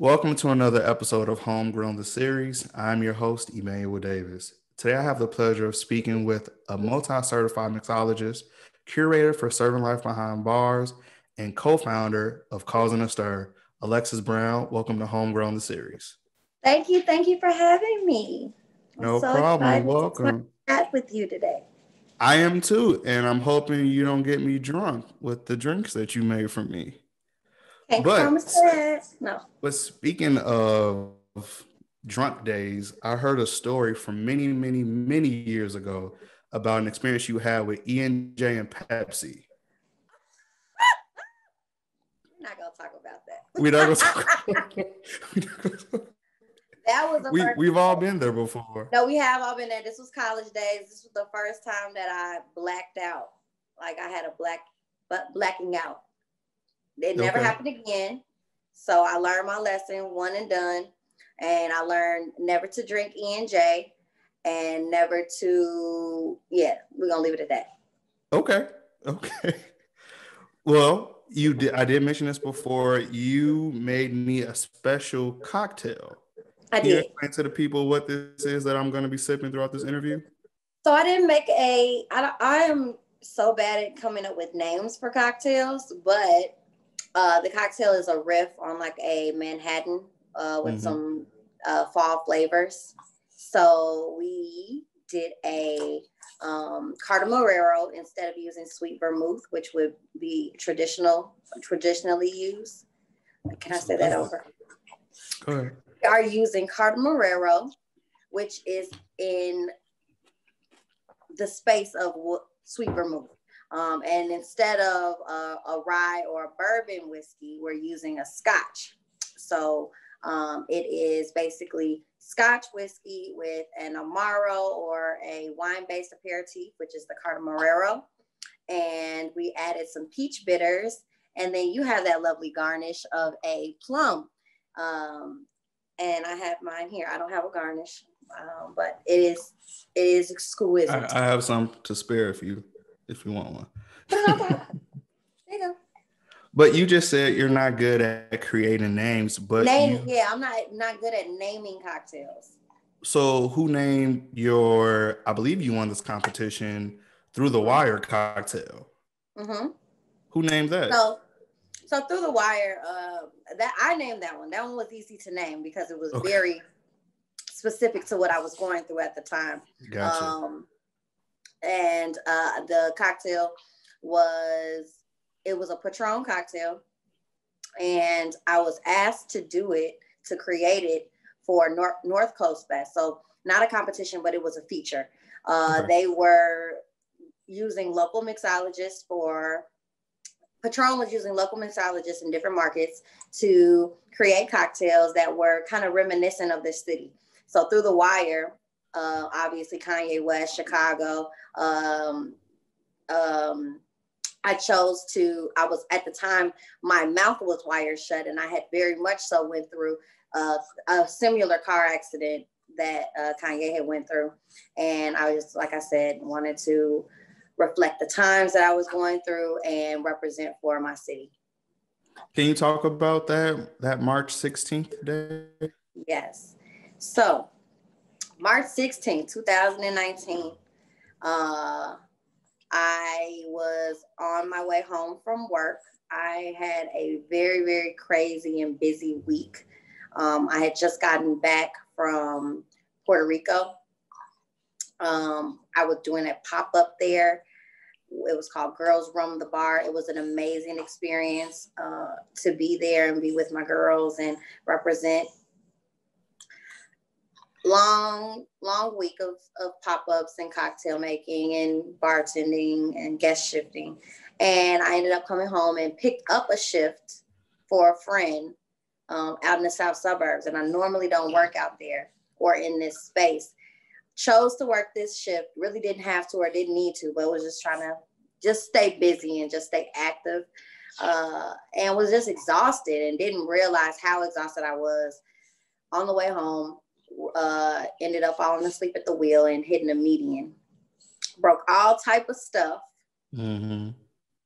Welcome to another episode of Homegrown the Series. I'm your host, Emmanuel Davis. Today, I have the pleasure of speaking with a multi certified mixologist, curator for Serving Life Behind Bars, and co founder of Causing a Stir, Alexis Brown. Welcome to Homegrown the Series. Thank you. Thank you for having me. I'm no so problem. Welcome. To chat with you today. I am too, and I'm hoping you don't get me drunk with the drinks that you made for me. But. No. But speaking of drunk days, I heard a story from many, many, many years ago about an experience you had with E&J and Pepsi. We're not gonna talk about that. We're not gonna talk. that was we, we've all been there before. No, we have all been there. This was college days. This was the first time that I blacked out. Like I had a black, but blacking out. It never okay. happened again. So I learned my lesson, one and done. And I learned never to drink E and J and never to, yeah, we're gonna leave it at that. Okay. Okay. Well, you did I did mention this before. You made me a special cocktail. I Can did. explain to the people what this is that I'm going to be sipping throughout this interview? So I didn't make a. I, I am so bad at coming up with names for cocktails, but uh, the cocktail is a riff on like a Manhattan uh, with mm-hmm. some uh, fall flavors. So we did a um, Cardamorero instead of using sweet vermouth, which would be traditional, traditionally used. Can I say that over? Go ahead. We are using Cardamorero, which is in the space of sweet vermouth. Um, and instead of a, a, rye or a bourbon whiskey, we're using a scotch. So um, it is basically scotch whiskey with an Amaro or a wine based aperitif, which is the Cardamorero. And we added some peach bitters. And then you have that lovely garnish of a plum. Um, and I have mine here. I don't have a garnish, um, but it is it is exquisite. I, I have some to spare if you if you want one. there you go. But you just said you're not good at creating names, but Name, you, yeah, I'm not not good at naming cocktails. So who named your? I believe you won this competition through the wire cocktail. Mm-hmm. Who named that? So, so through the wire, uh, that I named that one. That one was easy to name because it was okay. very specific to what I was going through at the time. Gotcha. Um, and uh, the cocktail was it was a Patron cocktail, and I was asked to do it to create it for North North Coast Fest. So not a competition, but it was a feature. Uh, okay. They were using local mixologists for Patron was using local mixologists in different markets to create cocktails that were kind of reminiscent of this city. So through the wire, uh, obviously Kanye West, Chicago. Um, um, I chose to, I was at the time, my mouth was wired shut, and I had very much so went through uh, a similar car accident that uh, Kanye had went through. And I was, like I said, wanted to reflect the times that I was going through and represent for my city. Can you talk about that, that March 16th day? Yes. So March 16, 2019, uh, I was on my way home from work. I had a very, very crazy and busy week. Um, I had just gotten back from Puerto Rico. Um, I was doing a pop up there. It was called Girls Roam the Bar. It was an amazing experience uh, to be there and be with my girls and represent long, long week of, of pop-ups and cocktail making and bartending and guest shifting. And I ended up coming home and picked up a shift for a friend um, out in the south suburbs. And I normally don't work out there or in this space. Chose to work this shift, really didn't have to or didn't need to, but was just trying to just stay busy and just stay active. Uh, and was just exhausted and didn't realize how exhausted I was on the way home uh, ended up falling asleep at the wheel and hitting a median. Broke all type of stuff. Mm-hmm.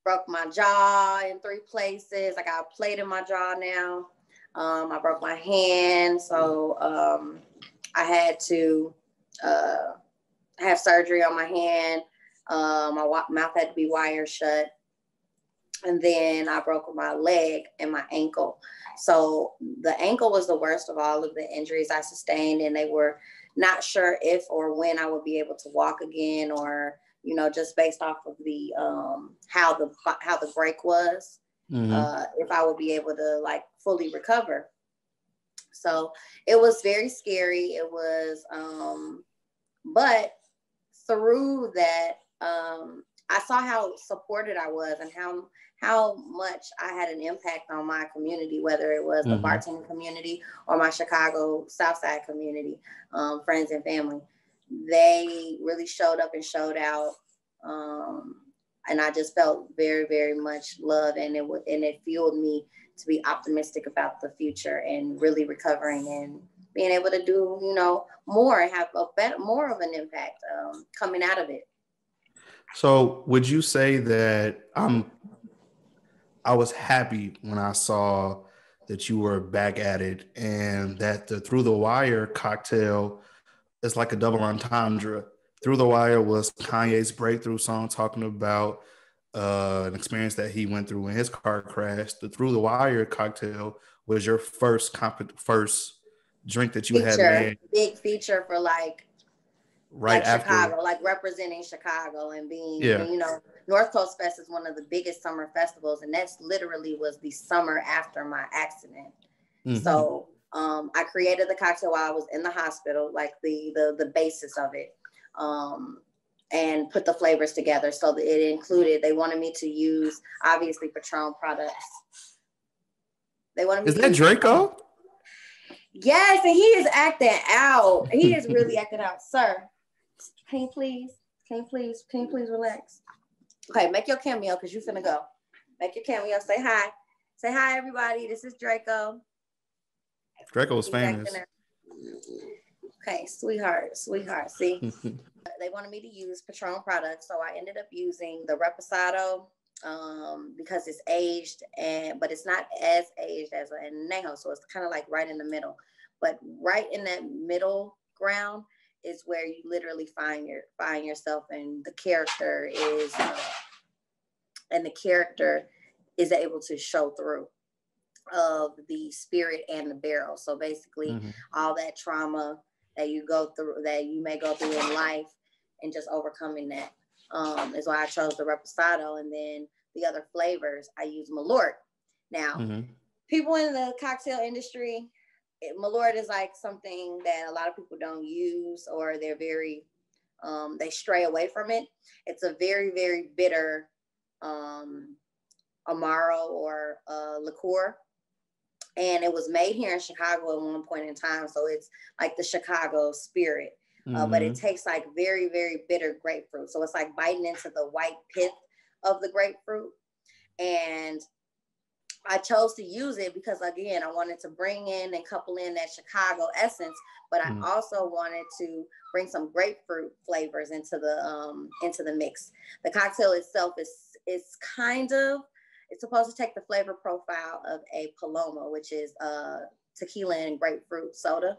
Broke my jaw in three places. I got a plate in my jaw now. Um, I broke my hand, so um, I had to uh, have surgery on my hand. Um, my mouth had to be wired shut. And then I broke my leg and my ankle. So the ankle was the worst of all of the injuries I sustained, and they were not sure if or when I would be able to walk again, or you know, just based off of the um, how the how the break was, mm-hmm. uh, if I would be able to like fully recover. So it was very scary. It was, um, but through that, um, I saw how supported I was and how how much I had an impact on my community, whether it was mm-hmm. the bartending community or my Chicago Southside community, um, friends and family. They really showed up and showed out, um, and I just felt very, very much love, and it and it fueled me to be optimistic about the future and really recovering and being able to do, you know, more and have a better, more of an impact um, coming out of it. So, would you say that I'm I was happy when I saw that you were back at it and that the Through the Wire cocktail is like a double entendre. Through the Wire was Kanye's breakthrough song talking about uh, an experience that he went through when his car crashed. The Through the Wire cocktail was your first comp- first drink that you feature, had made. Big feature for like right like after Chicago, like representing Chicago and being, yeah. You know, North Coast Fest is one of the biggest summer festivals, and that's literally was the summer after my accident. Mm-hmm. So um, I created the cocktail while I was in the hospital, like the the the basis of it, um, and put the flavors together. So that it included. They wanted me to use obviously Patron products. They wanted me. Is that Draco? Yes, and he is acting out. He is really acting out, sir. Can you please? Can you please? Can you please relax? Okay, make your cameo because you're finna go. Make your cameo. Say hi. Say hi, everybody. This is Draco. Draco was famous. Okay, sweetheart, sweetheart. See, they wanted me to use Patron products, so I ended up using the Reposado um, because it's aged and but it's not as aged as a Añejo, so it's kind of like right in the middle. But right in that middle ground, is where you literally find your find yourself and the character is uh, and the character is able to show through of the spirit and the barrel so basically mm-hmm. all that trauma that you go through that you may go through in life and just overcoming that um, is why i chose the reposado and then the other flavors i use malort now mm-hmm. people in the cocktail industry Malort is like something that a lot of people don't use or they're very um, they stray away from it. It's a very very bitter um, amaro or uh, liqueur, and it was made here in Chicago at one point in time. So it's like the Chicago spirit, mm-hmm. uh, but it mm-hmm. tastes like very very bitter grapefruit. So it's like biting into the white pith of the grapefruit, and I chose to use it because again, I wanted to bring in and couple in that Chicago essence, but I mm. also wanted to bring some grapefruit flavors into the um into the mix. The cocktail itself is is kind of it's supposed to take the flavor profile of a Paloma, which is uh tequila and grapefruit soda.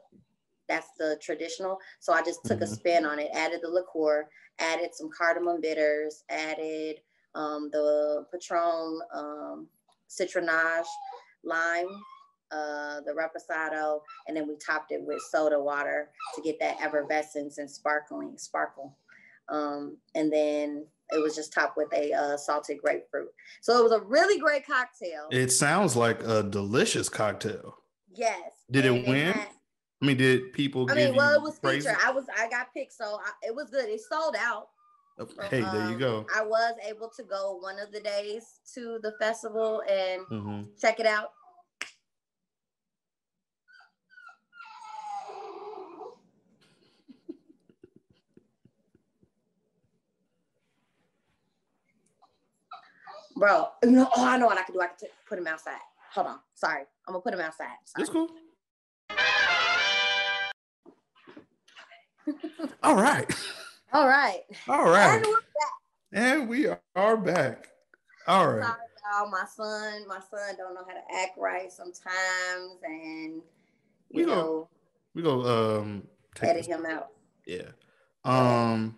That's the traditional. So I just took mm-hmm. a spin on it, added the liqueur, added some cardamom bitters, added um, the Patron um, Citronge, lime, uh, the reposado, and then we topped it with soda water to get that effervescence and sparkling sparkle. Um, and then it was just topped with a uh, salted grapefruit. So it was a really great cocktail. It sounds like a delicious cocktail. Yes. Did it win? Had, I mean, did people? I mean, well, it was featured. I was, I got picked, so I, it was good. It sold out. Hey, um, there you go. Um, I was able to go one of the days to the festival and mm-hmm. check it out. Bro, know, oh, I know what I can do. I can t- put him outside. Hold on. Sorry. I'm going to put him outside. Sorry. That's cool. All right. All right. All right. And we're back. And we are back. All right. y'all. My son, my son don't know how to act right sometimes, and you We know, go- We go um take edit him out. Yeah. Um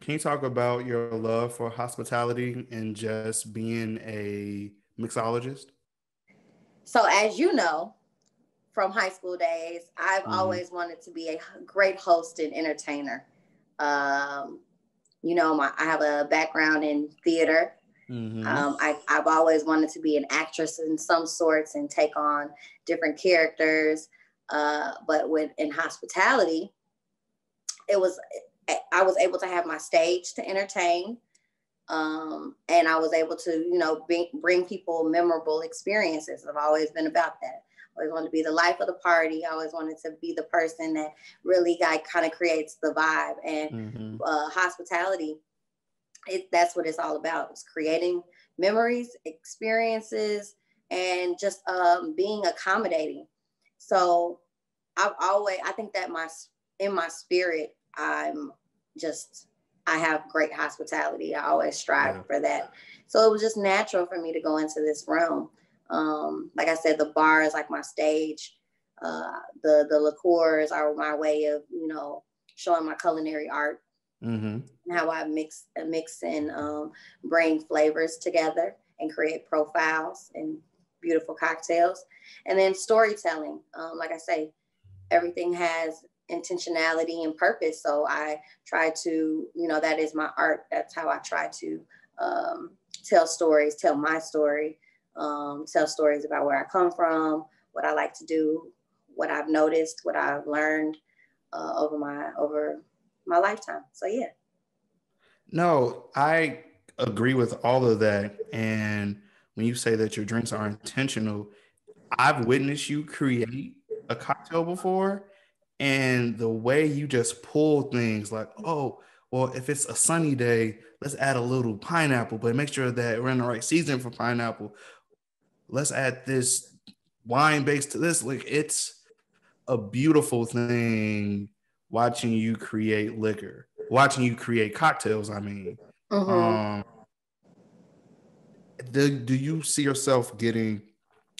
can you talk about your love for hospitality and just being a mixologist? So, as you know from high school days, I've Mhm. always wanted to be a great host and entertainer. Um, you know, my, I have a background in theater. Mhm. Um, I, I've always wanted to be an actress in some sorts and take on different characters. Uh, but with in hospitality, it was I was able to have my stage to entertain, um, and I was able to you know bring, bring people memorable experiences. I've always been about that. I always wanted to be the life of the party. I always wanted to be the person that really got kind of creates the vibe and Mhm. uh, hospitality, it, that's what it's all about. It's creating memories, experiences, and just um, being accommodating. So I've always, I think that my in my spirit, I'm just, I have great hospitality. I always strive Yeah. for that. So it was just natural for me to go into this realm. Um, like I said, the bar is like my stage. Uh, the the liqueurs are my way of, you know, showing my culinary art Mhm. and how I mix mix and um, bring flavors together and create profiles and beautiful cocktails. And then storytelling. Um, like I say, everything has intentionality and purpose. So I try to, you know, that is my art. That's how I try to um, tell stories, tell my story, um, tell stories about where I come from, what I like to do, what I've noticed, what I've learned uh, over my over my lifetime. So yeah. No, I agree with all of that. And when you say that your drinks are intentional, I've witnessed you create a cocktail before, and the way you just pull things like, oh, well, if it's a sunny day, let's add a little pineapple, but make sure that we're in the right season for pineapple. Let's add this wine base to this. Like, it's a beautiful thing watching you create liquor, watching you create cocktails. I mean, Mhm. um, do, do you see yourself getting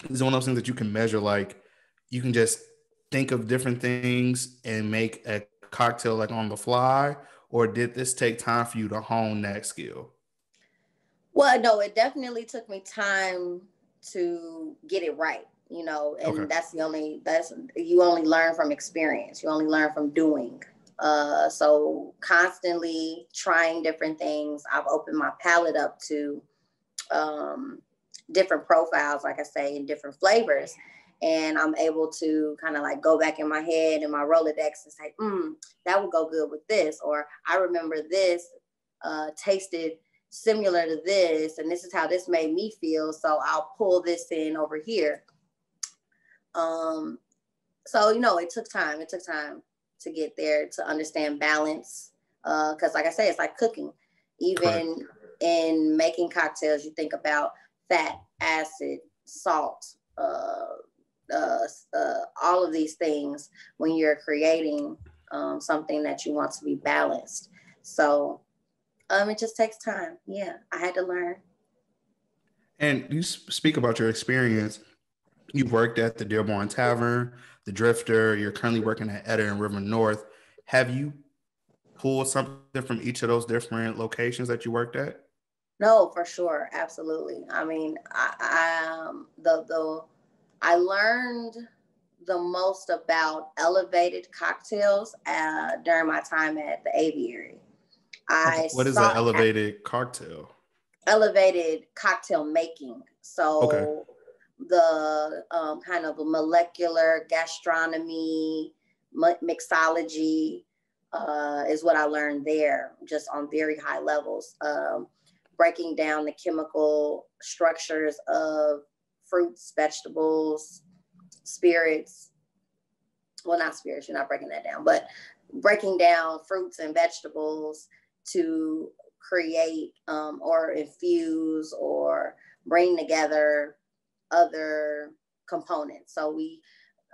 is one of those things that you can measure like you can just think of different things and make a cocktail like on the fly or did this take time for you to hone that skill Well, no, it definitely took me time to get it right, you know, and Okay. that's the only that's you only learn from experience. You only learn from doing. Uh, so constantly trying different things. I've opened my palette up to um, different profiles, like I say, and different flavors. And I'm able to kind of like go back in my head and my Rolodex and say, mm, that would go good with this. Or I remember this uh, tasted similar to this and this is how this made me feel so i'll pull this in over here. Um so you know it took time it took time to get there to understand balance uh because like i say it's like cooking. Even in making cocktails you think about fat acid salt uh uh, uh, all of these things when you're creating um, something that you want to be balanced. So um, it just takes time. Yeah, I had to learn. and you speak about your experience you've worked at the dearborn tavern the drifter you're currently working at Etta and river north have you pulled something from each of those different locations that you worked at No, for sure, absolutely. I mean, I, I um, the the I learned the most about elevated cocktails uh, during my time at the aviary. I what is an elevated cocktail elevated cocktail making. So Okay. the um, kind of molecular gastronomy, mixology uh, is what I learned there, just on very high levels. Um, breaking down the chemical structures of fruits, vegetables, spirits. Well, not spirits, you're not breaking that down, but breaking down fruits and vegetables to create um, or infuse or bring together other components. So we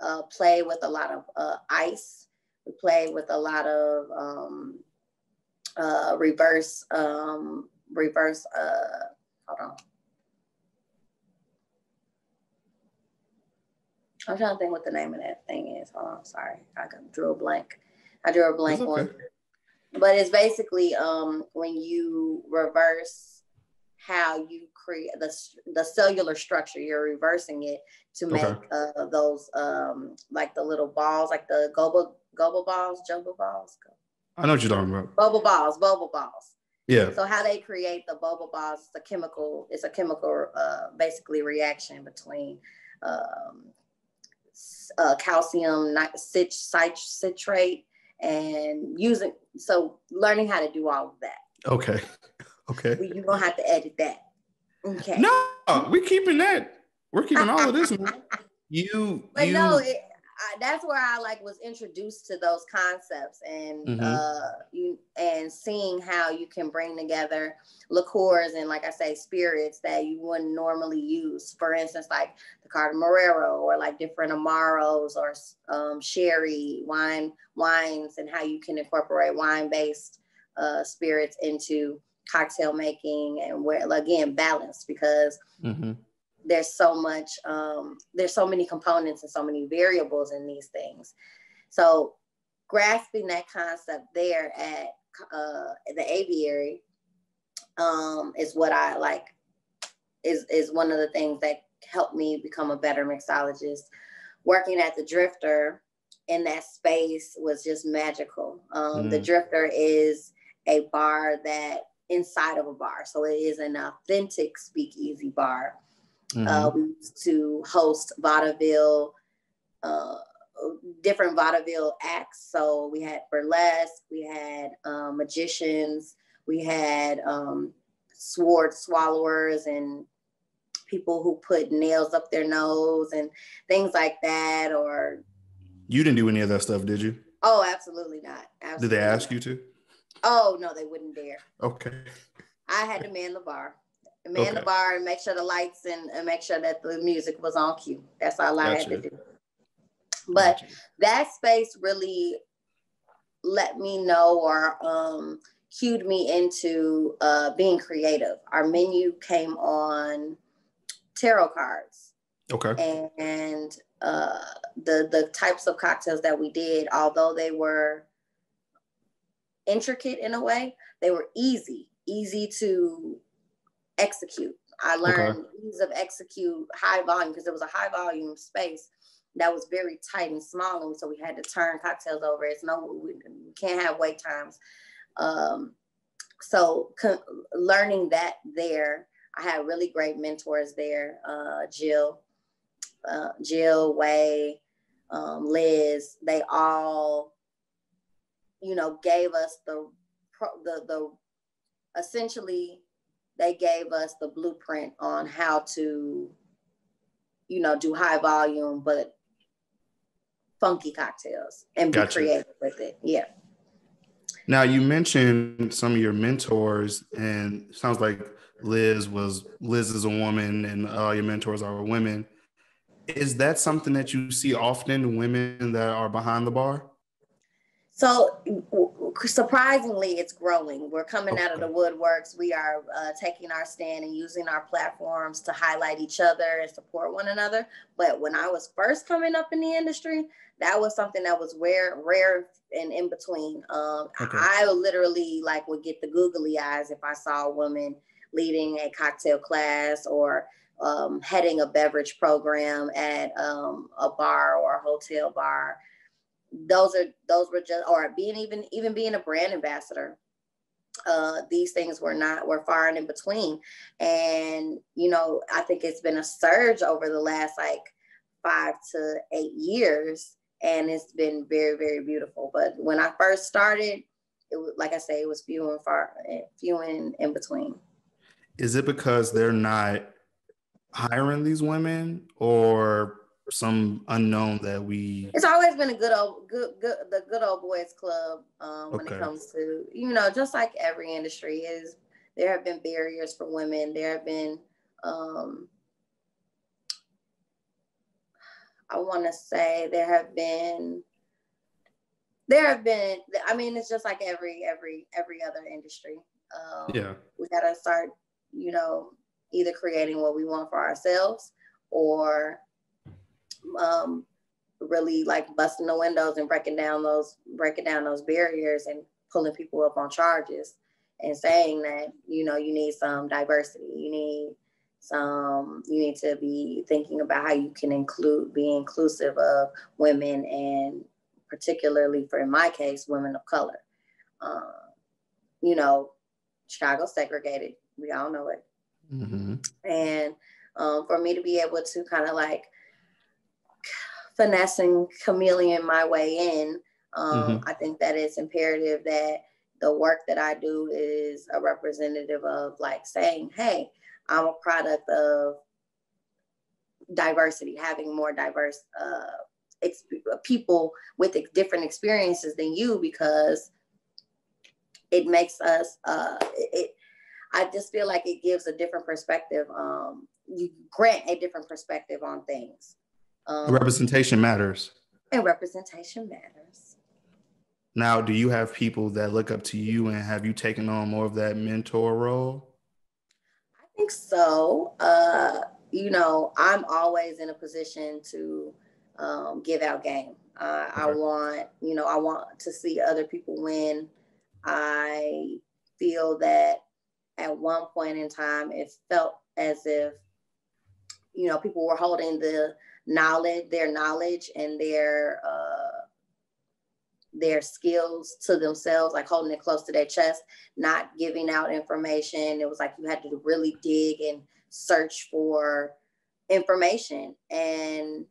uh, play with a lot of uh, ice. We play with a lot of um, uh, reverse um, reverse uh, Hold on. I'm trying to think what the name of that thing is. Hold on, sorry. I drew a blank. I drew a blank okay. one. But it's basically um, when you reverse how you create the, the cellular structure, you're reversing it to make okay. uh, those um, like the little balls, like the goba goba balls, jumbo balls. I know what you're talking about. Bubble balls, bubble balls. Yeah. So how they create the bubble balls, it's a chemical, it's a chemical uh, basically reaction between um, uh, calcium citrate and using so learning how to do all of that. Okay. Okay. You're gonna have to edit that. Okay. No, we're keeping that. We're keeping all of this. You, but you... no, it, I, that's where I like was introduced to those concepts and mm-hmm. uh, you and seeing how you can bring together liqueurs and like I say spirits that you wouldn't normally use. For instance, like the Cardamarero or like different amaros or um, sherry wine wines and how you can incorporate wine based uh, spirits into cocktail making and where again balance because. Mm-hmm there's so much um, there's so many components and so many variables in these things. So grasping that concept there at uh, the aviary um, is what i like is is one of the things that helped me become a better mixologist. Working at the drifter in that space was just magical. Um, mm. the drifter is a bar that inside of a bar so it is an authentic speakeasy bar mm-hmm. Uh, we used to host vaudeville, uh, different vaudeville acts. So we had burlesque, we had um, magicians, we had um, sword swallowers and people who put nails up their nose and things like that. Or you didn't do any of that stuff, did you? Oh, absolutely not. Absolutely did they ask not. you to? Oh no, they wouldn't dare. Okay. I had to man the bar man okay. the bar and make sure the lights and, and, make sure that the music was on cue. That's all I gotcha. had to do. But gotcha. that space really let me know or um, cued me into uh, being creative. Our menu came on tarot cards. Okay. And uh, the the types of cocktails that we did, although they were intricate in a way, they were easy, easy to execute. I learned okay. ease of execute high volume because it was a high volume space that was very tight and small, and so we had to turn cocktails over. It's no, we, can't have wait times. Um, so co- learning that there, I had really great mentors there. Uh, Jill, uh, Jill, Way, um, Liz. They all, you know, gave us the the the essentially they gave us the blueprint on how to, you know, do high volume but funky cocktails and be gotcha. creative with it. Yeah. Now you mentioned some of your mentors, and sounds like Liz was Liz is a woman, and all your mentors are women. Is that something that you see often? Women that are behind the bar. So surprisingly, it's growing. We're coming okay. out of the woodworks. We are uh, taking our stand and using our platforms to highlight each other and support one another. But when I was first coming up in the industry, that was something that was rare, rare and in between. Um, okay. I literally like would get the googly eyes if I saw a woman leading a cocktail class or um, heading a beverage program at um, a bar or a hotel bar those are those were just or being even even being a brand ambassador uh, these things were not were far and in between. And you know i think it's been a surge over the last like five to eight years and it's been very very beautiful. But when i first started it was like i say it was few and far few and in between. Is it because they're not hiring these women or some unknown that we it's always been a good old good good the good old boys club um, when okay. it comes to you know just like every industry is there have been barriers for women. There have been um, i want to say there have been there have been i mean it's just like every every every other industry. Um, yeah. we got to start you know either creating what we want for ourselves or um, really like busting the windows and breaking down those breaking down those barriers and pulling people up on charges and saying that you know you need some diversity. You need some you need to be thinking about how you can include be inclusive of women and particularly for in my case women of color. Uh, you know chicago segregated. We all know it. Mm-hmm. and um, for me to be able to kind of like finessing chameleon my way in um, mm-hmm. i think that it's imperative that the work that i do is a representative of like saying hey I'm a product of diversity, having more diverse uh, ex- people with different experiences than you because it makes us uh, it, I just feel like it gives a different perspective. Um, you grant a different perspective on things. Um, representation matters. And representation matters. Now, do you have people that look up to you and have you taken on more of that mentor role? I think so. Uh, you know, I'm always in a position to um, give out game. Uh, okay. I want, you know, I want to see other people win. I feel that at one point in time, it felt as if, you know, people were holding the knowledge, their knowledge and their uh, their skills to themselves, like holding it close to their chest, not giving out information. It was like you had to really dig and search for information. And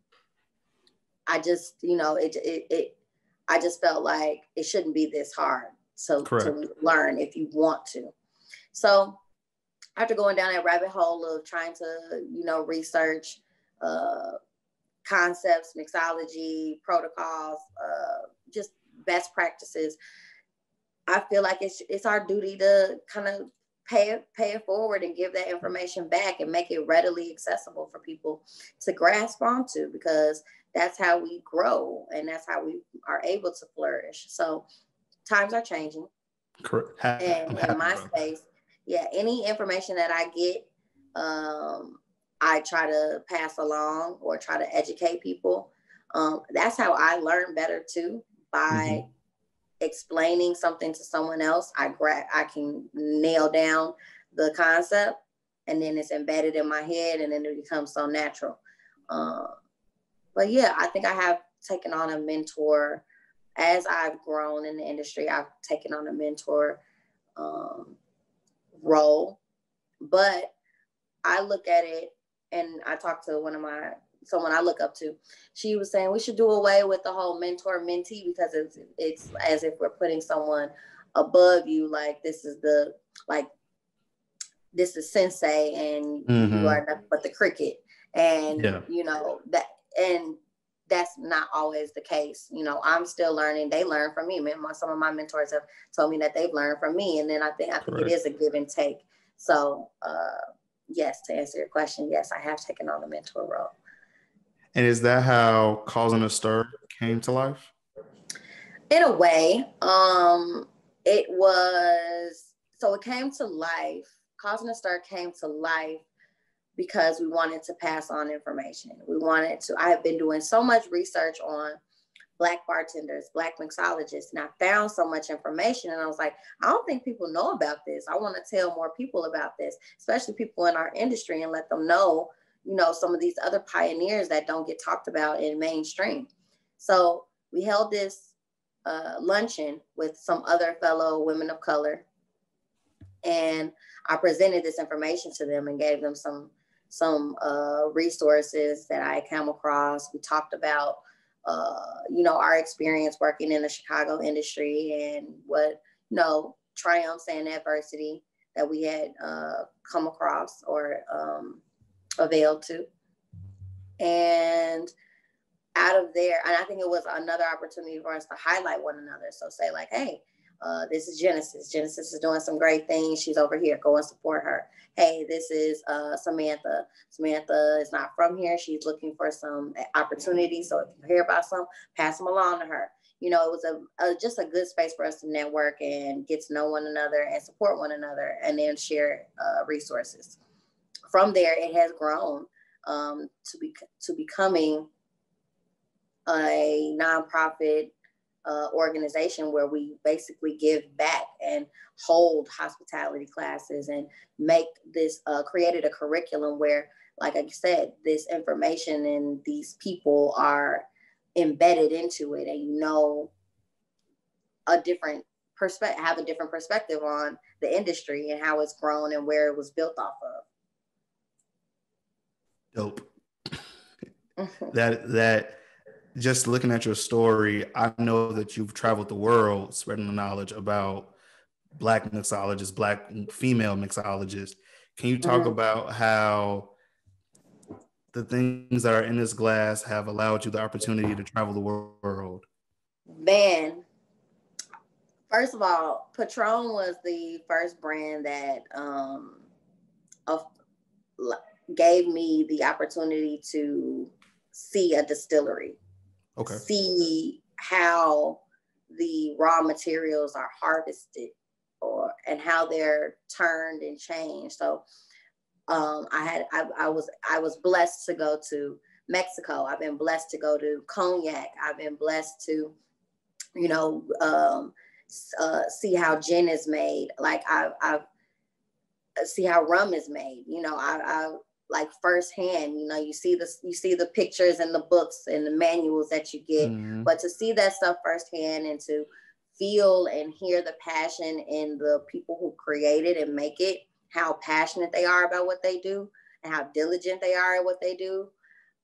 I just, you know, it, it, it I just felt like it shouldn't be this hard to, to learn if you want to. So after going down that rabbit hole of trying to, you know, research uh, concepts, mixology, protocols, uh, just best practices. I feel like it's it's our duty to kind of pay it pay it forward and give that information back and make it readily accessible for people to grasp onto because that's how we grow and that's how we are able to flourish. So times are changing. Correct. And in my space, yeah, any information that I get, um, I try to pass along or try to educate people. Um, that's how I learn better too by mm-hmm. explaining something to someone else, I grab I can nail down the concept and then it's embedded in my head and then it becomes so natural. Uh, but yeah, I think I have taken on a mentor as I've grown in the industry. I've taken on a mentor um, role, but I look at it and I talked to one of my someone I look up to. She was saying we should do away with the whole mentor mentee because it's it's as if we're putting someone above you, like this is the like this is sensei and mm-hmm. you are nothing but the cricket. And yeah. you know that and that's not always the case. You know, I'm still learning. They learn from me. Some of my mentors have told me that they've learned from me. And then I think I think Correct. it is a give and take. So uh yes, to answer your question, yes, I have taken on the mentor role. And is that how Causing a Stir came to life? In a way. Um, it was so it came to life. Causing a Stir came to life because we wanted to pass on information. We wanted to, I have been doing so much research on black bartenders, black mixologists, and I found so much information. And I was like, I don't think people know about this. I want to tell more people about this, especially people in our industry, and let them know you know, some of these other pioneers that don't get talked about in mainstream. So we held this uh, luncheon with some other fellow women of color. And I presented this information to them and gave them some some uh, resources that I come across. We talked about, uh, you know, our experience working in the Chicago industry and what, you know, triumphs and adversity that we had uh, come across or um, availed to. And out of there, and I think it was another opportunity for us to highlight one another. So say like, hey, uh, this is Genesis. Genesis is doing some great things. She's over here. Go and support her. Hey, this is uh, Samantha. Samantha is not from here. She's looking for some opportunities. So if you hear about some, pass them along to her. You know, it was a, a just a good space for us to network and get to know one another and support one another, and then share uh, resources. from there, it has grown um, to be to becoming a nonprofit uh, organization where we basically give back and hold hospitality classes and make this uh, created a curriculum where like i said this information and these people are embedded into it and you know a different perspective have a different perspective on the industry and how it's grown and where it was built off of. Dope. That that just looking at your story, I know that you've traveled the world spreading the knowledge about black mixologists, black female mixologists. Can you talk mm-hmm. about how the things that are in this glass have allowed you the opportunity to travel the world? Man, first of all, Patron was the first brand that um, of, gave me the opportunity to see a distillery okay. see how the raw materials are harvested or and how they're turned and changed. So um, I had I, I was I was blessed to go to Mexico. I've been blessed to go to Cognac. I've been blessed to, you know, um, uh, see how gin is made. Like I've, I've see how rum is made. You know, I, I like firsthand. You know, you see the you see the pictures and the books and the manuals that you get, mm-hmm. but to see that stuff firsthand and to feel and hear the passion in the people who create it and make it, how passionate they are about what they do and how diligent they are at what they do,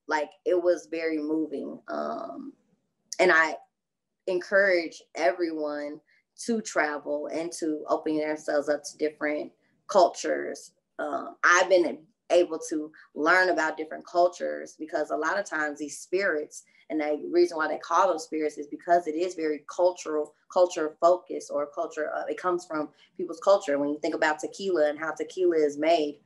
like it was very moving. Um, and I encourage everyone to travel and to open themselves up to different cultures. Um, I've been able to learn about different cultures because a lot of times these spirits and the reason why they call them spirits is because it is very cultural culture focused or culture uh, it comes from people's culture. When you think about tequila and how tequila is made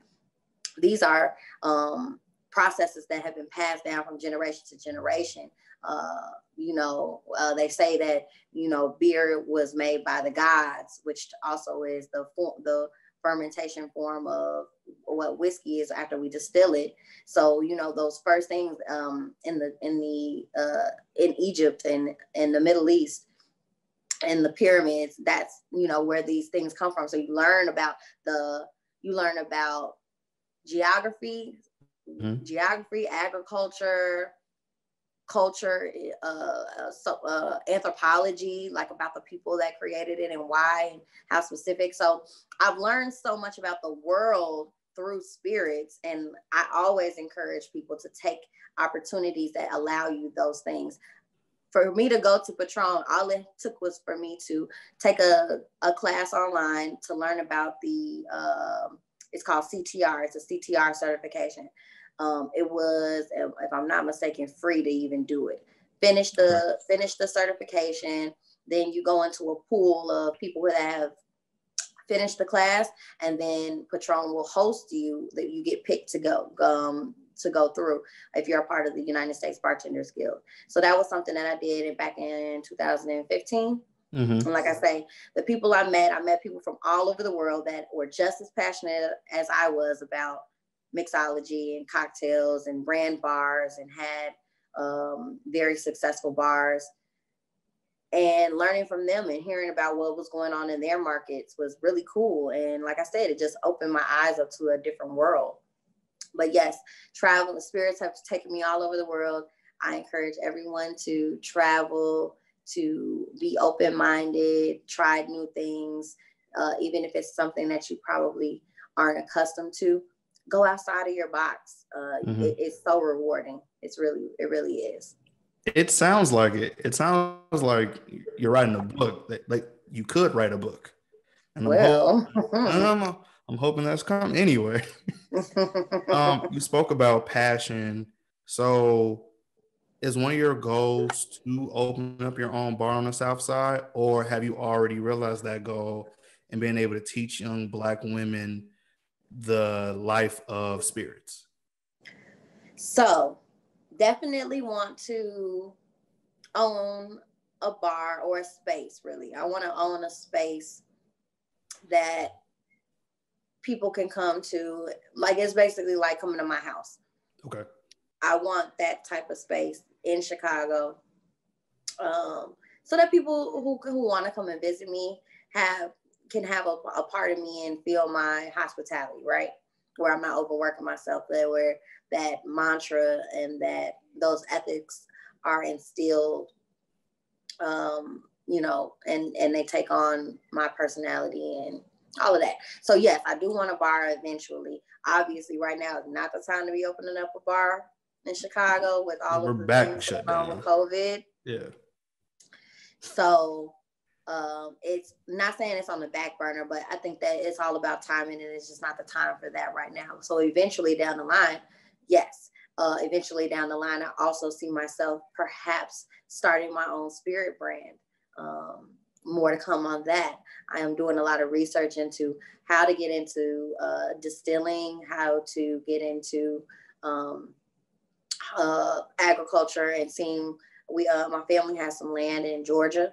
these are um, processes that have been passed down from generation to generation. Uh, you know uh, they say that you know beer was made by the gods which also is the the fermentation form of what whiskey is after we distill it. So you know those first things um, in the in the uh, in Egypt and in the Middle East and the pyramids. That's you know where these things come from. So you learn about the you learn about geography, mm-hmm. geography, agriculture, culture, uh, uh, so, uh, anthropology, like about the people that created it and why and how specific. So I've learned so much about the world through spirits, and I always encourage people to take opportunities that allow you those things. For me to go to Patron, all it took was for me to take a, a class online to learn about the, um, it's called CTR, it's a CTR certification. Um, it was, if I'm not mistaken, free to even do it. Finish the finish the certification, then you go into a pool of people that have finished the class, and then Patron will host you. That you get picked to go um, to go through if you're a part of the United States Bartenders Guild. So that was something that I did back in 2015. Mm-hmm. And like I say, the people I met, I met people from all over the world that were just as passionate as I was about mixology and cocktails and brand bars and had um, very successful bars. And learning from them and hearing about what was going on in their markets was really cool. And like I said, it just opened my eyes up to a different world. But yes, travel, the spirits have taken me all over the world. I encourage everyone to travel, to be open minded, try new things, uh, even if it's something that you probably aren't accustomed to go outside of your box. Uh, mm-hmm. it, it's so rewarding. It's really, it really is. It sounds like it. It sounds like you're writing a book. That, like you could write a book. And well, I'm, I'm, I'm hoping that's coming anyway. um, you spoke about passion. So, is one of your goals to open up your own bar on the South Side, or have you already realized that goal and being able to teach young Black women the life of spirits? So, definitely want to own a bar or a space, really. I want to own a space that people can come to like it's basically like coming to my house. Okay. I want that type of space in Chicago. Um, so that people who, who want to come and visit me have can have a, a part of me and feel my hospitality, right? Where I'm not overworking myself, that where that mantra and that those ethics are instilled um, you know, and and they take on my personality and all of that. So yes, I do want a bar eventually. Obviously, right now is not the time to be opening up a bar in Chicago with all We're of the back things shut down. with COVID. Yeah. So um, it's not saying it's on the back burner, but I think that it's all about timing and it's just not the time for that right now. So eventually down the line, yes. Uh, eventually down the line, I also see myself perhaps starting my own spirit brand. Um, more to come on that. I am doing a lot of research into how to get into uh, distilling, how to get into um, uh, agriculture, and seeing we uh, my family has some land in Georgia,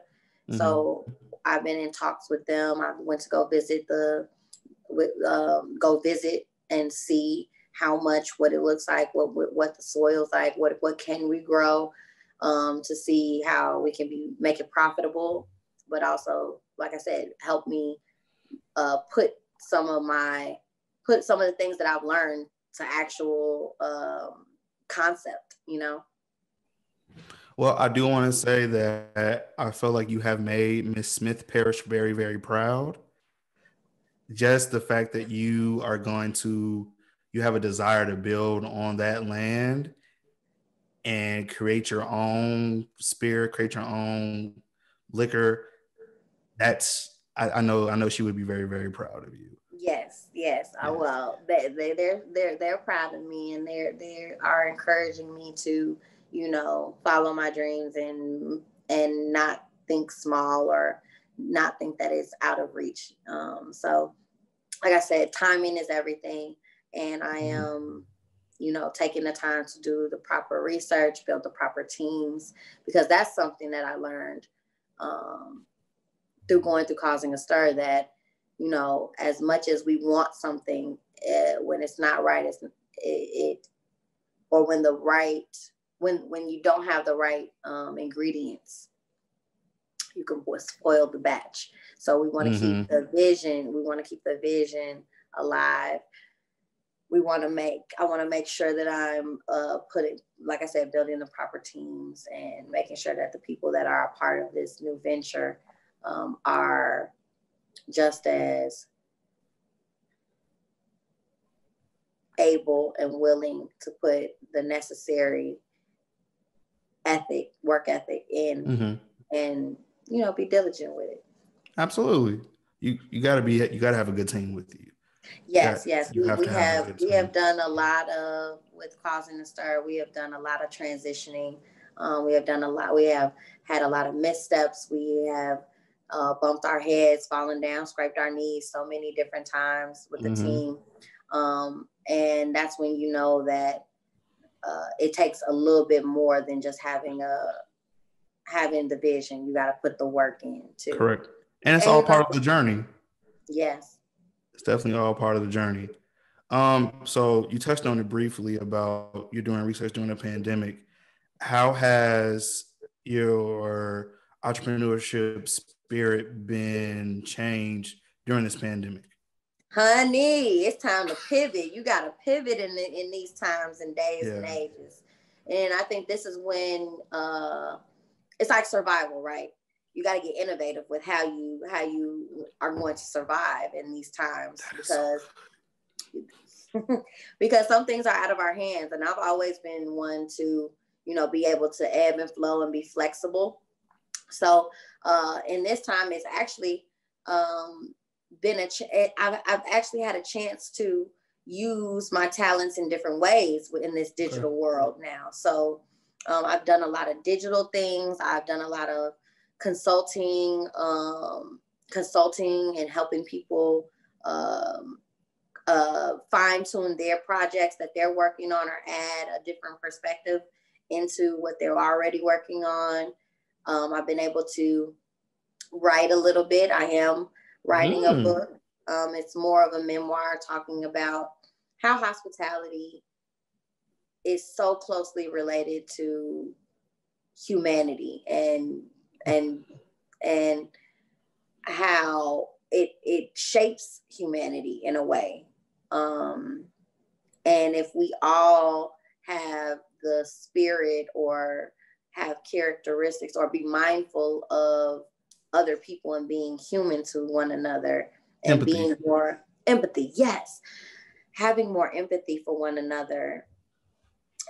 Mm-hmm. so I've been in talks with them. I went to go visit the with um, go visit and see how much what it looks like, what what, the soil's like, what what can we grow, um, to see how we can be make it profitable, but also like I said, help me uh, put some of my put some of the things that I've learned to actual um, concept. You know. Well, I do want to say that I feel like you have made Miss Smith Parish very, very proud. Just the fact that you are going to, you have a desire to build on that land and create your own spirit, create your own liquor. That's, I, I know, I know she would be very, very proud of you. Yes, yes. Yeah. Oh, well, they they they're they're they're proud of me, and they're they are encouraging me to, you know, follow my dreams and and not think small or not think that it's out of reach. Um, so, like I said, timing is everything, and I Mhm. am, you know, taking the time to do the proper research, build the proper teams, because that's something that I learned um, through going through causing a stir that you know, as much as we want something, uh, when it's not right, it's it, it, or when the right, when when you don't have the right um, ingredients, you can spoil the batch. So we want to keep the vision. We want to keep the vision alive. We want to make. I want to make sure that I'm uh, putting, like I said, building the proper teams and making sure that the people that are a part of this new venture um, are just as able and willing to put the necessary ethic, work ethic in Mhm. and you know be diligent with it. Absolutely. You you gotta be you gotta have a good team with you. Yes, Yeah, yes. you We, have we have have we have done a lot of with causing a stir. We have done a lot of transitioning. Um, we have done a lot. We have had a lot of missteps. We have uh, bumped our heads, fallen down, scraped our knees so many different times with the Mhm. team. Um, and that's when you know that uh, it takes a little bit more than just having a having the vision. You got to put the work in too. Correct. And it's And all part got- of the journey. Yes. It's definitely all part of the journey. Um, so you touched on it briefly about you're doing research during the pandemic. How has your entrepreneurship spirit been changed during this pandemic? Honey, it's time to pivot. You got to pivot in the, in these times and days and ages. And I think this is when uh, it's like survival, right? You got to get innovative with how you how you are going to survive in these times is so because because some things are out of our hands, and I've always been one to you know be able to ebb and flow and be flexible. So uh, in this time, it's actually um, been a ch- I've, I've actually had a chance to use my talents in different ways in this digital world now. So um, I've done a lot of digital things. I've done a lot of consulting, um, consulting and helping people um, uh, fine tune their projects that they're working on or add a different perspective into what they're already working on. Um, I've been able to write a little bit. I am writing a Mm. book. Um, it's more of a memoir talking about how hospitality is so closely related to humanity and and and how it it shapes humanity in a way um and if we all have the spirit or have characteristics or be mindful of other people and being human to one another and empathy. being more empathy yes. Having more empathy for one another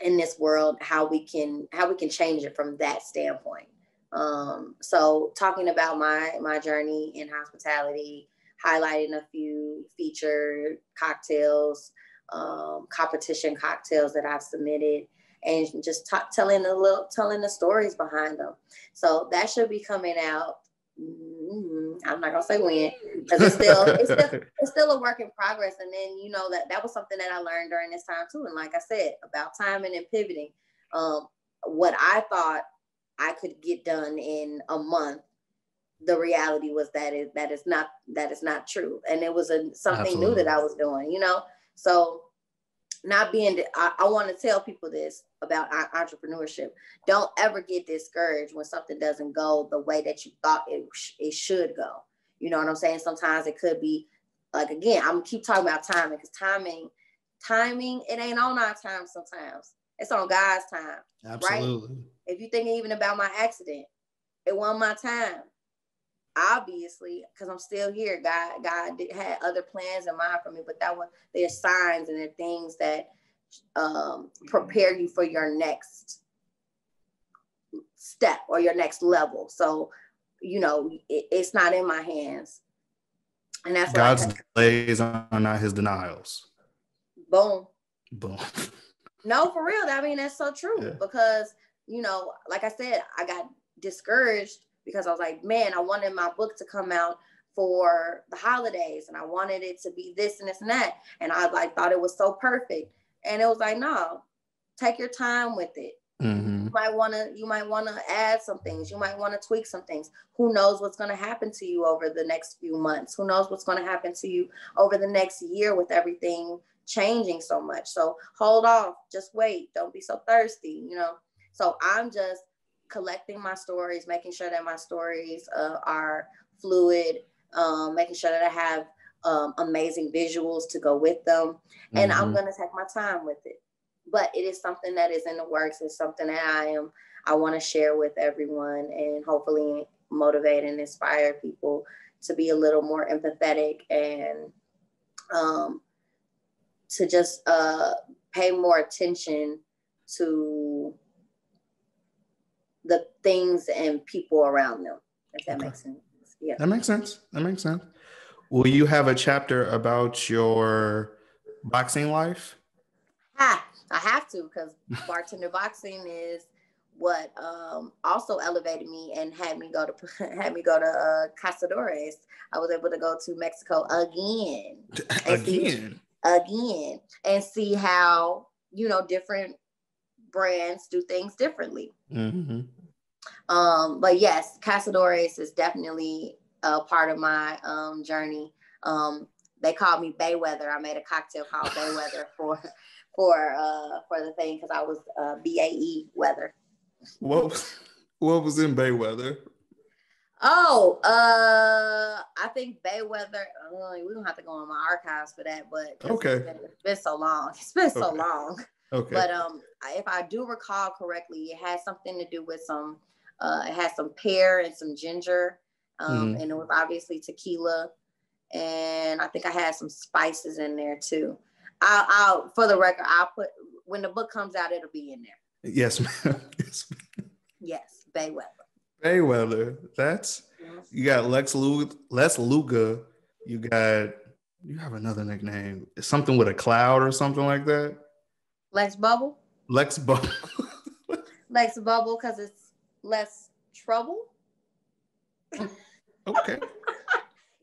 in this world how we can how we can change it from that standpoint. Um, so talking about my my journey in hospitality highlighting a few featured cocktails um, competition cocktails that i've submitted and just t- telling the little telling the stories behind them. So that should be coming out Mm-hmm. I'm not gonna say when because it's still it's still it's still a work in progress. And then you know that that was something that I learned during this time too. And like I said about timing and pivoting, um, what I thought I could get done in a month, the reality was that it that is not that is not true. And it was a something Absolutely. new that I was doing. You know, so not being I, I want to tell people this about entrepreneurship. Don't ever get discouraged when something doesn't go the way that you thought it, it should go. You know what i'm saying? Sometimes it could be like again i'm keep talking about timing because timing timing it ain't on our time sometimes. It's on god's time Absolutely. right if you think even about my accident it wasn't my time obviously because i'm still here god god did, had other plans in mind for me but that was there's signs and there things that um, prepare you for your next step or your next level. So you know it, it's not in my hands. And that's god's delays are not his denials. Boom. Boom. No for real. I mean that's so true yeah. because you know like i said i got discouraged because I was like, man, I wanted my book to come out for the holidays and I wanted it to be this and this and that. And I like thought it was so perfect. And it was like, no, take your time with it. Mm-hmm. You might want to you might want to add some things. You might want to tweak some things. Who knows what's going to happen to you over the next few months? Who knows what's going to happen to you over the next year with everything changing so much. So hold off, just wait. Don't be so thirsty, you know. So I'm just collecting my stories, making sure that my stories uh, are fluid, um, making sure that I have um, amazing visuals to go with them. And mm-hmm. I'm going to take my time with it. But it is something that is in the works. It's something that I am, I want to share with everyone and hopefully motivate and inspire people to be a little more empathetic and um, to just uh, pay more attention to the things and people around them. If that okay. makes sense. Yeah. That makes sense. That makes sense. Will you have a chapter about your boxing life? Ha, I have to because bartender boxing is what um, also elevated me and had me go to had me go to uh, Cazadores. I was able to go to Mexico again, again, see, again, and see how you know different brands do things differently. Mm-hmm. Um, but yes, Cazadores is definitely a part of my um, journey. Um, they called me Bayweather. I made a cocktail called Bayweather for for uh, for the thing because I was uh, BAE weather. What was, what was in Bayweather? Oh, uh, I think Bayweather. Uh, we don't have to go in my archives for that, but okay, it's been, it's been so long. It's been so okay. long. Okay. But um, if I do recall correctly, it has something to do with some. Uh, it has some pear and some ginger, um, mm-hmm. and it was obviously tequila, and I think I had some spices in there too. I'll, I'll for the record, I'll put when the book comes out, it'll be in there. Yes, ma'am. yes, ma'am. yes Bayweather. Bayweather. That's you got Lex Luga. Lex Luga. You got you have another nickname. Something with a cloud or something like that. Lex Bubble. Lex Bubble. Lex Bubble because it's less trouble. Okay.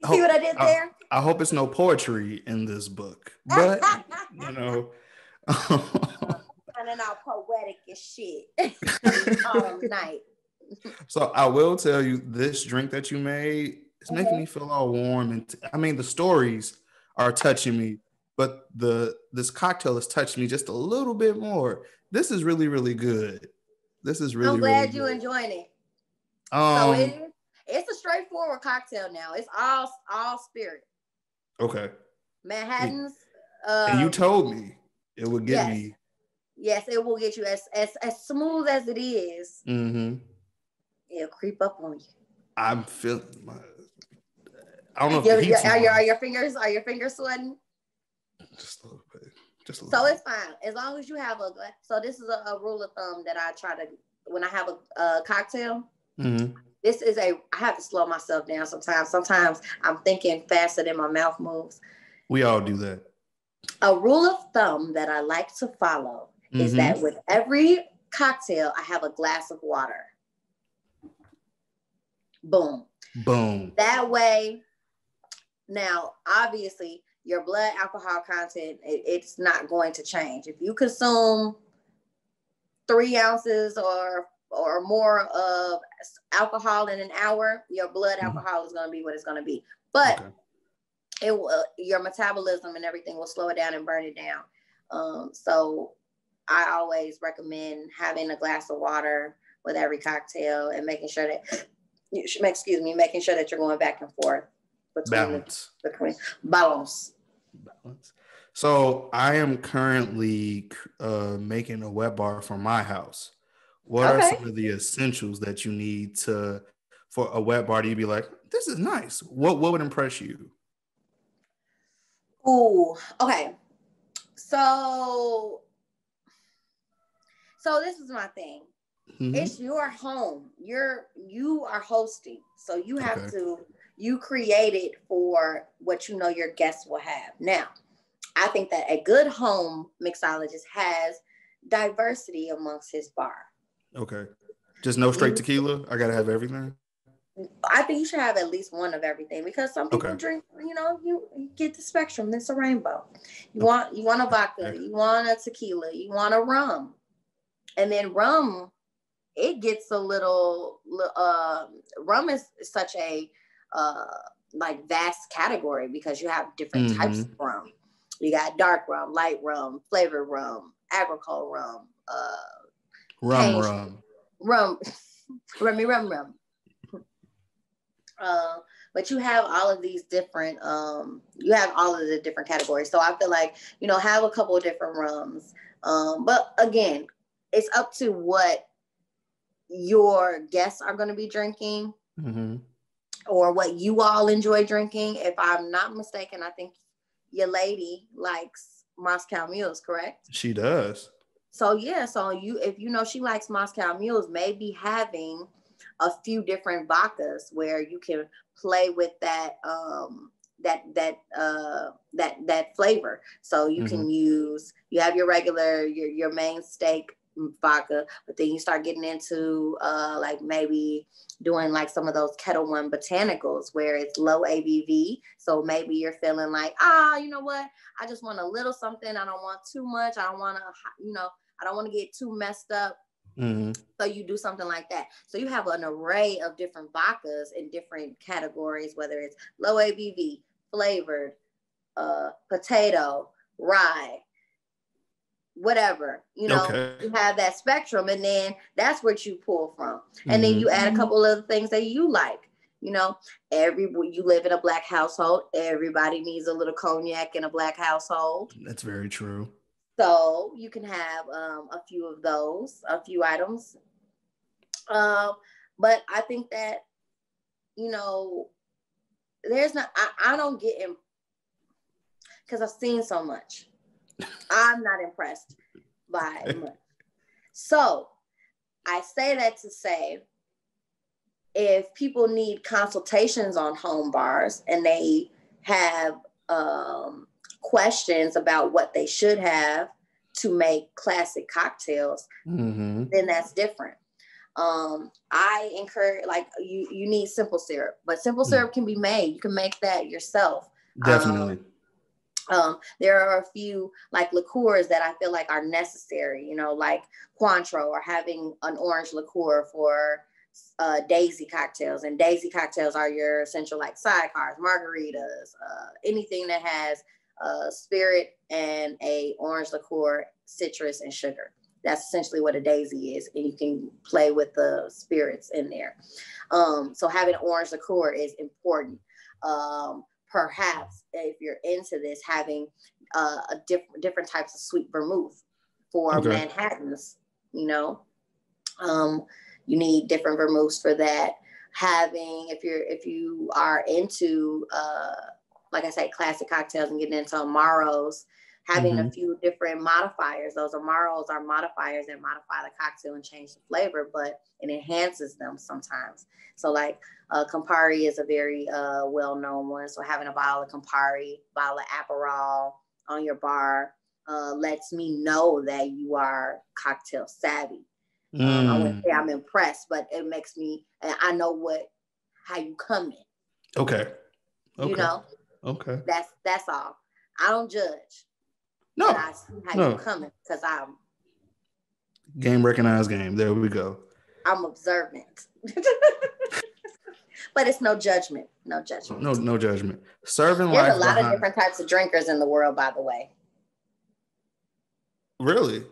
See what I did there? I, I, hope it's no poetry in this book, but you know. Finding out poetic as shit all night. so I will tell you, this drink that you made it's making mm-hmm. me feel all warm. And t- I mean, the stories are touching me, but the this cocktail has touched me just a little bit more. This is really, really good. This is really. I'm glad really you enjoying it. Um, so it is. It's a straightforward cocktail now. It's all all spirit. okay. Manhattan's. and you um, told me it would get yes. me. yes, it will get you as as as smooth as it is. Mm hmm It'll creep up on you. I'm feeling my. I don't know if Your- your- are, your, are your fingers are your fingers sweating? Just a little bit. Just a little. So bit. it's fine as long as you have a. So this is a, a rule of thumb that I try to when I have a, a cocktail. Mhm. This is a. I have to slow myself down sometimes. Sometimes I'm thinking faster than my mouth moves. We all do that. A rule of thumb that I like to follow is Mhm. that with every cocktail, I have a glass of water. Boom. Boom. That way, now obviously your blood alcohol content it- it's not going to change. If you consume three ounces or or more of alcohol in an hour, your blood Mhm. alcohol is going to be what it's going to be. But Okay. it will your metabolism and everything will slow it down and burn it down. Um, so I always recommend having a glass of water with every cocktail and making sure that you should excuse me, making sure that you're going back and forth between Balance. the between balance. Balance. So I am currently uh, making a wet bar for my house. What are some of the essentials that you need to for a wet bar? To you be like, this is nice. What what would impress you? Ooh, okay. So so this is my thing. Mhm. it's your home you're you are hosting so you have Okay. to you create it for what you know your guests will have now i think that a good home mixologist has diversity amongst his bar Okay. Just no straight Mhm. tequila. I gotta have everything. i think you should have at least one of everything because some people Okay. drink you know you, you get the spectrum it's a rainbow you want you want a vodka you want a tequila you want a rum and then rum it gets a little uh rum is such a uh like vast category because you have different types of rum. You got dark rum light rum flavored rum agricole rum uh Rum, Hey. rum. rum. Rummy rum rum. Uh but you have all of these different um you have all of the different categories. So i feel like you know have a couple of different rums. Um but again it's up to what your guests are going to be drinking. Hmm or what you all enjoy drinking if i'm not mistaken i think your lady likes moscow mules correct She does. so yeah, so you if you know she likes Moscow mules, maybe having a few different vodkas where you can play with that um that that uh that that flavor. So you can use you have your regular your your main steak vodka, but then you start getting into uh like maybe doing like some of those Ketel One botanicals where it's low ABV. So maybe you're feeling like, ah, you know what? I just want a little something. I don't want too much. I don't want to, you know, I don't want to get too messed up. hmm So you do something like that. So you have an array of different vodkas in different categories, whether it's low ABV, flavored, uh, potato, rye, whatever. You know, Okay. you have that spectrum, and then that's what you pull from. And then you add a couple of things that you like. You know, every you live in a black household, everybody needs a little cognac in a black household. That's very true. So you can have um, a few of those, a few items. Um, but I think that, you know, there's not, I, I don't get in, because I've seen so much. I'm not impressed by much. So I say that to say, if people need consultations on home bars and they have um, questions about what they should have to make classic cocktails, hmm then that's different. Um, I encourage like you you need simple syrup, but simple Mm. syrup can be made. You can make that yourself. Definitely. Um, there are a few like liqueurs that I feel like are necessary, you know, like Cointreau or having an orange liqueur for uh, daisy cocktails, and daisy cocktails are your essential like sidecars, margaritas, uh, anything that has uh, spirit and a orange liqueur, citrus, and sugar. That's essentially what a daisy is, and you can play with the spirits in there. Um, so having orange liqueur is important. Um, perhaps if you're into this, having uh, a different different types of sweet vermouth for okay. Manhattans, you know, um, you need different vermouths for that. Having if you're if you are into uh, like I say, classic cocktails and getting into amaros, having mm-hmm. a few different modifiers. Those amaros are modifiers that modify the cocktail and change the flavor, but it enhances them sometimes. So like uh, Campari is a very uh, well-known one. So having a bottle of Campari, bottle of Aperol on your bar uh, lets me know that you are cocktail savvy. Mm. Um, I wouldn't say I'm impressed, but it makes me, and I know what, how you come in. Okay. okay. You know? Okay. That's, that's all. I don't judge. No. I how no. you coming because I'm game recognized game. There we go. I'm observant. but it's no judgment. No judgment. No, no judgment. Serving There's life. a lot behind... of different types of drinkers in the world, by the way. Really?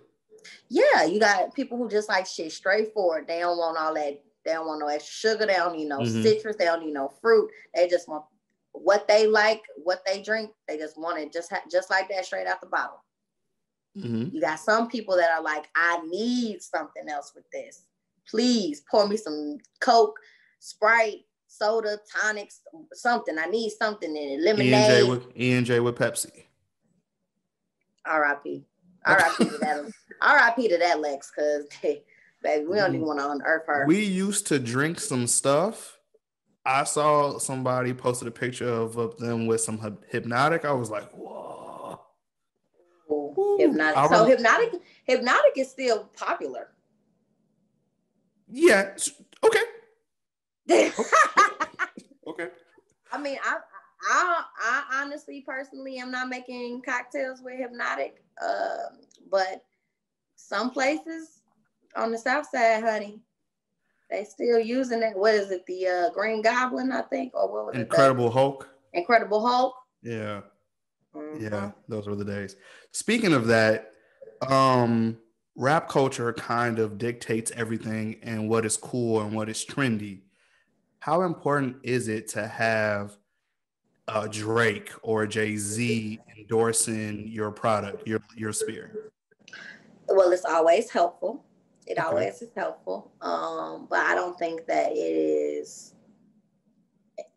Yeah, you got people who just like shit straightforward. They don't want all that. They don't want no extra sugar. They don't need no mm-hmm. citrus. They don't need no fruit. They just want what they like, what they drink. They just want it just ha- just like that, straight out the bottle. Mm-hmm. You got some people that are like, I need something else with this. Please pour me some Coke, Sprite, soda, tonics, something. I need something in it. Lemonade. E&J with, E&J with Pepsi. R.I.P. R.I.P. to that. R.I.P. to that Lex, because baby, we don't even want to unearth her. We used to drink some stuff. I saw somebody posted a picture of, of them with some Hpnotiq. I was like, whoa. Ooh, Hpnotiq. So Hpnotiq, Hpnotiq is still popular. Yeah. Okay. okay. I mean, I, I, I honestly, personally, am not making cocktails with Hpnotiq. Uh, but some places on the south side, honey, they still using it. What is it? The uh, Green Goblin, I think, or what was Incredible it? Hulk. Incredible Hulk. Yeah. Mm-hmm. Yeah, those were the days. Speaking of that, um, rap culture kind of dictates everything and what is cool and what is trendy. How important is it to have a Drake or Jay Z endorsing your product, your your spear? Well, it's always helpful. It okay. always is helpful. Um, but I don't think that it is.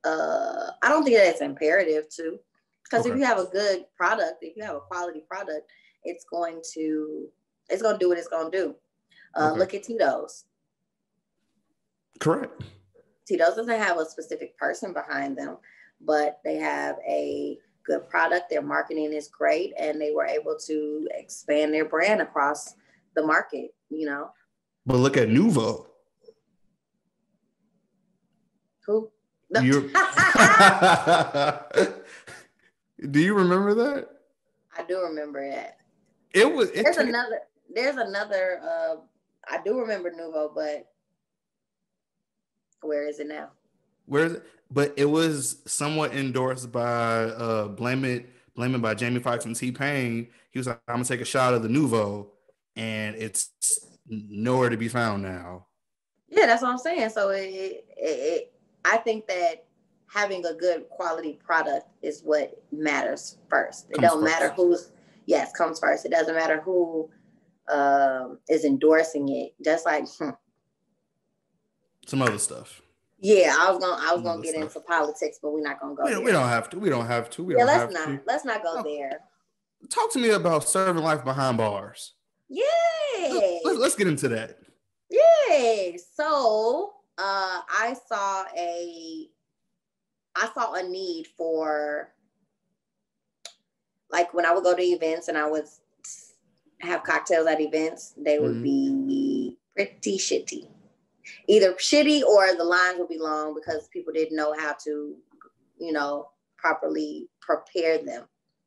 Uh, I don't think that it's imperative to, because okay. if you have a good product, if you have a quality product, it's going to it's going to do what it's going to do. Uh, okay. Look at Tito's. Correct. Tito's doesn't have a specific person behind them, but they have a good product. Their marketing is great, and they were able to expand their brand across the market. You know. But look at Nuvo. Who? No. do you remember that? I do remember that. It was. It there's t- another. There's another. Uh, I do remember Nuvo, but where is it now? Where is it? But it was somewhat endorsed by uh, Blame It, Blame It by Jamie Foxx and T Pain. He was like, I'm gonna take a shot of the Nuvo, and it's nowhere to be found now. Yeah, that's what I'm saying. So it, it, it I think that having a good quality product is what matters first. It comes don't first. matter who's yes comes first. It doesn't matter who um, is endorsing it. Just like hmm. some other stuff. Yeah, I was gonna I was gonna get stuff. into politics, but we're not gonna go. We, don't, we don't have to. We don't have to. We yeah, let's not. To. Let's not go there. Talk to me about serving life behind bars. Yay! Let's, let's get into that. Yay! So uh, I saw a I saw a need for like when I would go to events and I would have cocktails at events, they would mm-hmm. be pretty shitty. Either shitty or the lines would be long because people didn't know how to, you know, properly prepare them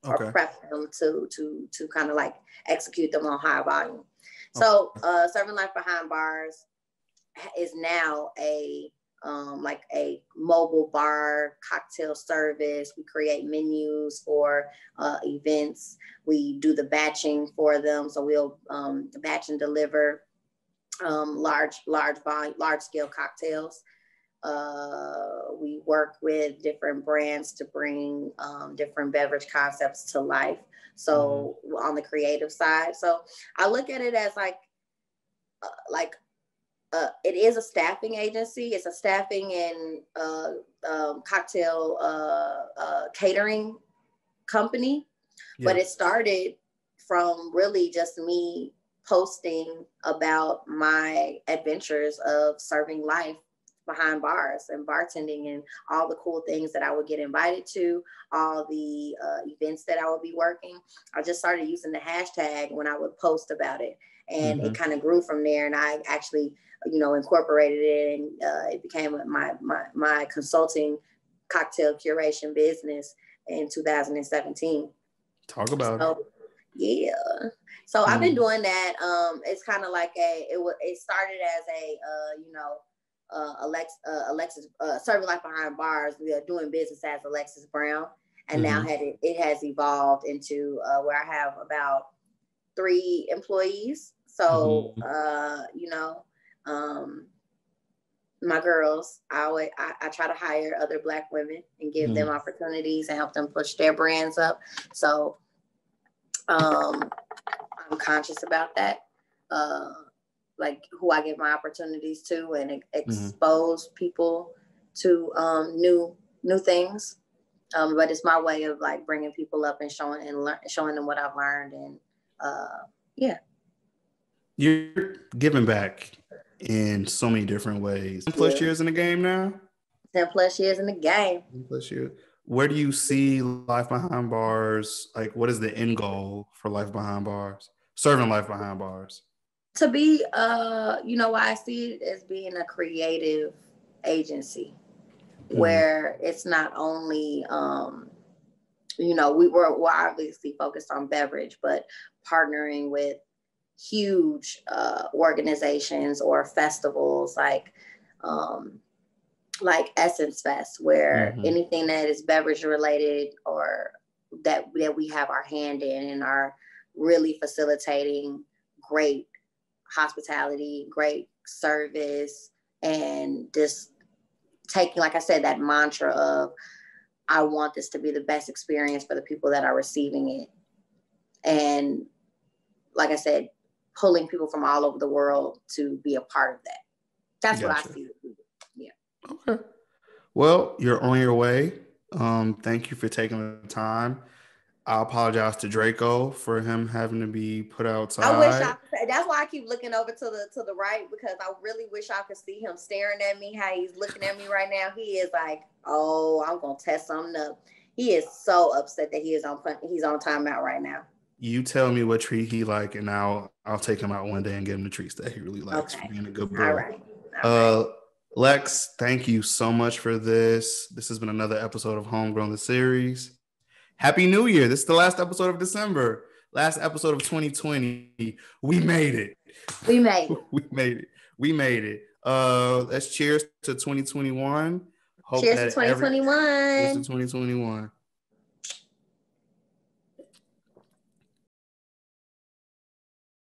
okay. or prep them to to to kind of like execute them on high volume. So uh, serving life behind bars is now a um, like a mobile bar cocktail service. We create menus for uh, events. We do the batching for them, so we'll um, batch and deliver um, large, large volume, large scale cocktails. Uh, we work with different brands to bring um, different beverage concepts to life. So mm-hmm. on the creative side, so I look at it as like, uh, like uh, it is a staffing agency. It's a staffing and uh, um, cocktail uh, uh catering company, yeah. but it started from really just me posting about my adventures of serving life behind bars and bartending and all the cool things that I would get invited to, all the uh, events that I would be working. I just started using the hashtag when I would post about it. And mm-hmm. it kind of grew from there. And I actually, you know, incorporated it and uh, it became my, my, my consulting cocktail curation business in 2017. Talk about so, it. Yeah. So mm-hmm. I've been mm-hmm. doing that. Um, it's kind of like a, it was, it started as a, uh, you know, uh, Alex, uh, Alexis, uh, serving life behind bars. We are doing business as Alexis Brown, and mm-hmm. now had it, it has evolved into uh, where I have about three employees. So mm-hmm. uh, you know, um, my girls, I always I, I, try to hire other Black women and give mm-hmm. them opportunities and help them push their brands up. So um, I'm conscious about that. Uh, like who I give my opportunities to and mm-hmm. expose mm-hmm. people to um, new new things. Um, but it's my way of like bringing people up and showing and learn, showing them what I've learned and uh, yeah. You're giving back in so many different ways. Ten plus years in the game now. Ten plus years in the game. Ten plus years. Where do you see life behind bars? Like, what is the end goal for life behind bars? Serving life behind bars to be uh you know why i see it as being a creative agency mm-hmm. where it's not only um you know we were we're obviously focused on beverage but partnering with huge uh, organizations or festivals like um like essence fest where mm-hmm. anything that is beverage related or that that we have our hand in and are really facilitating great hospitality, great service, and just taking, like I said, that mantra of, I want this to be the best experience for the people that are receiving it. And like I said, pulling people from all over the world to be a part of that. That's gotcha. what I see. Yeah. Okay. Well, you're on your way. Um, thank you for taking the time. I apologize to Draco for him having to be put outside. I wish I that's why I keep looking over to the to the right because I really wish I could see him staring at me how he's looking at me right now. He is like, "Oh, I'm going to test something up." He is so upset that he is on he's on timeout right now. You tell me what treat he like and I'll I'll take him out one day and get him the treats that he really likes okay. for being a good boy. All right. All uh right. Lex, thank you so much for this. This has been another episode of Homegrown the series. Happy New Year. This is the last episode of December. Last episode of 2020. We made it. We made it. we made it. We made it. Uh let's cheers to 2021. Hope cheers to 2021. Every, cheers to 2021.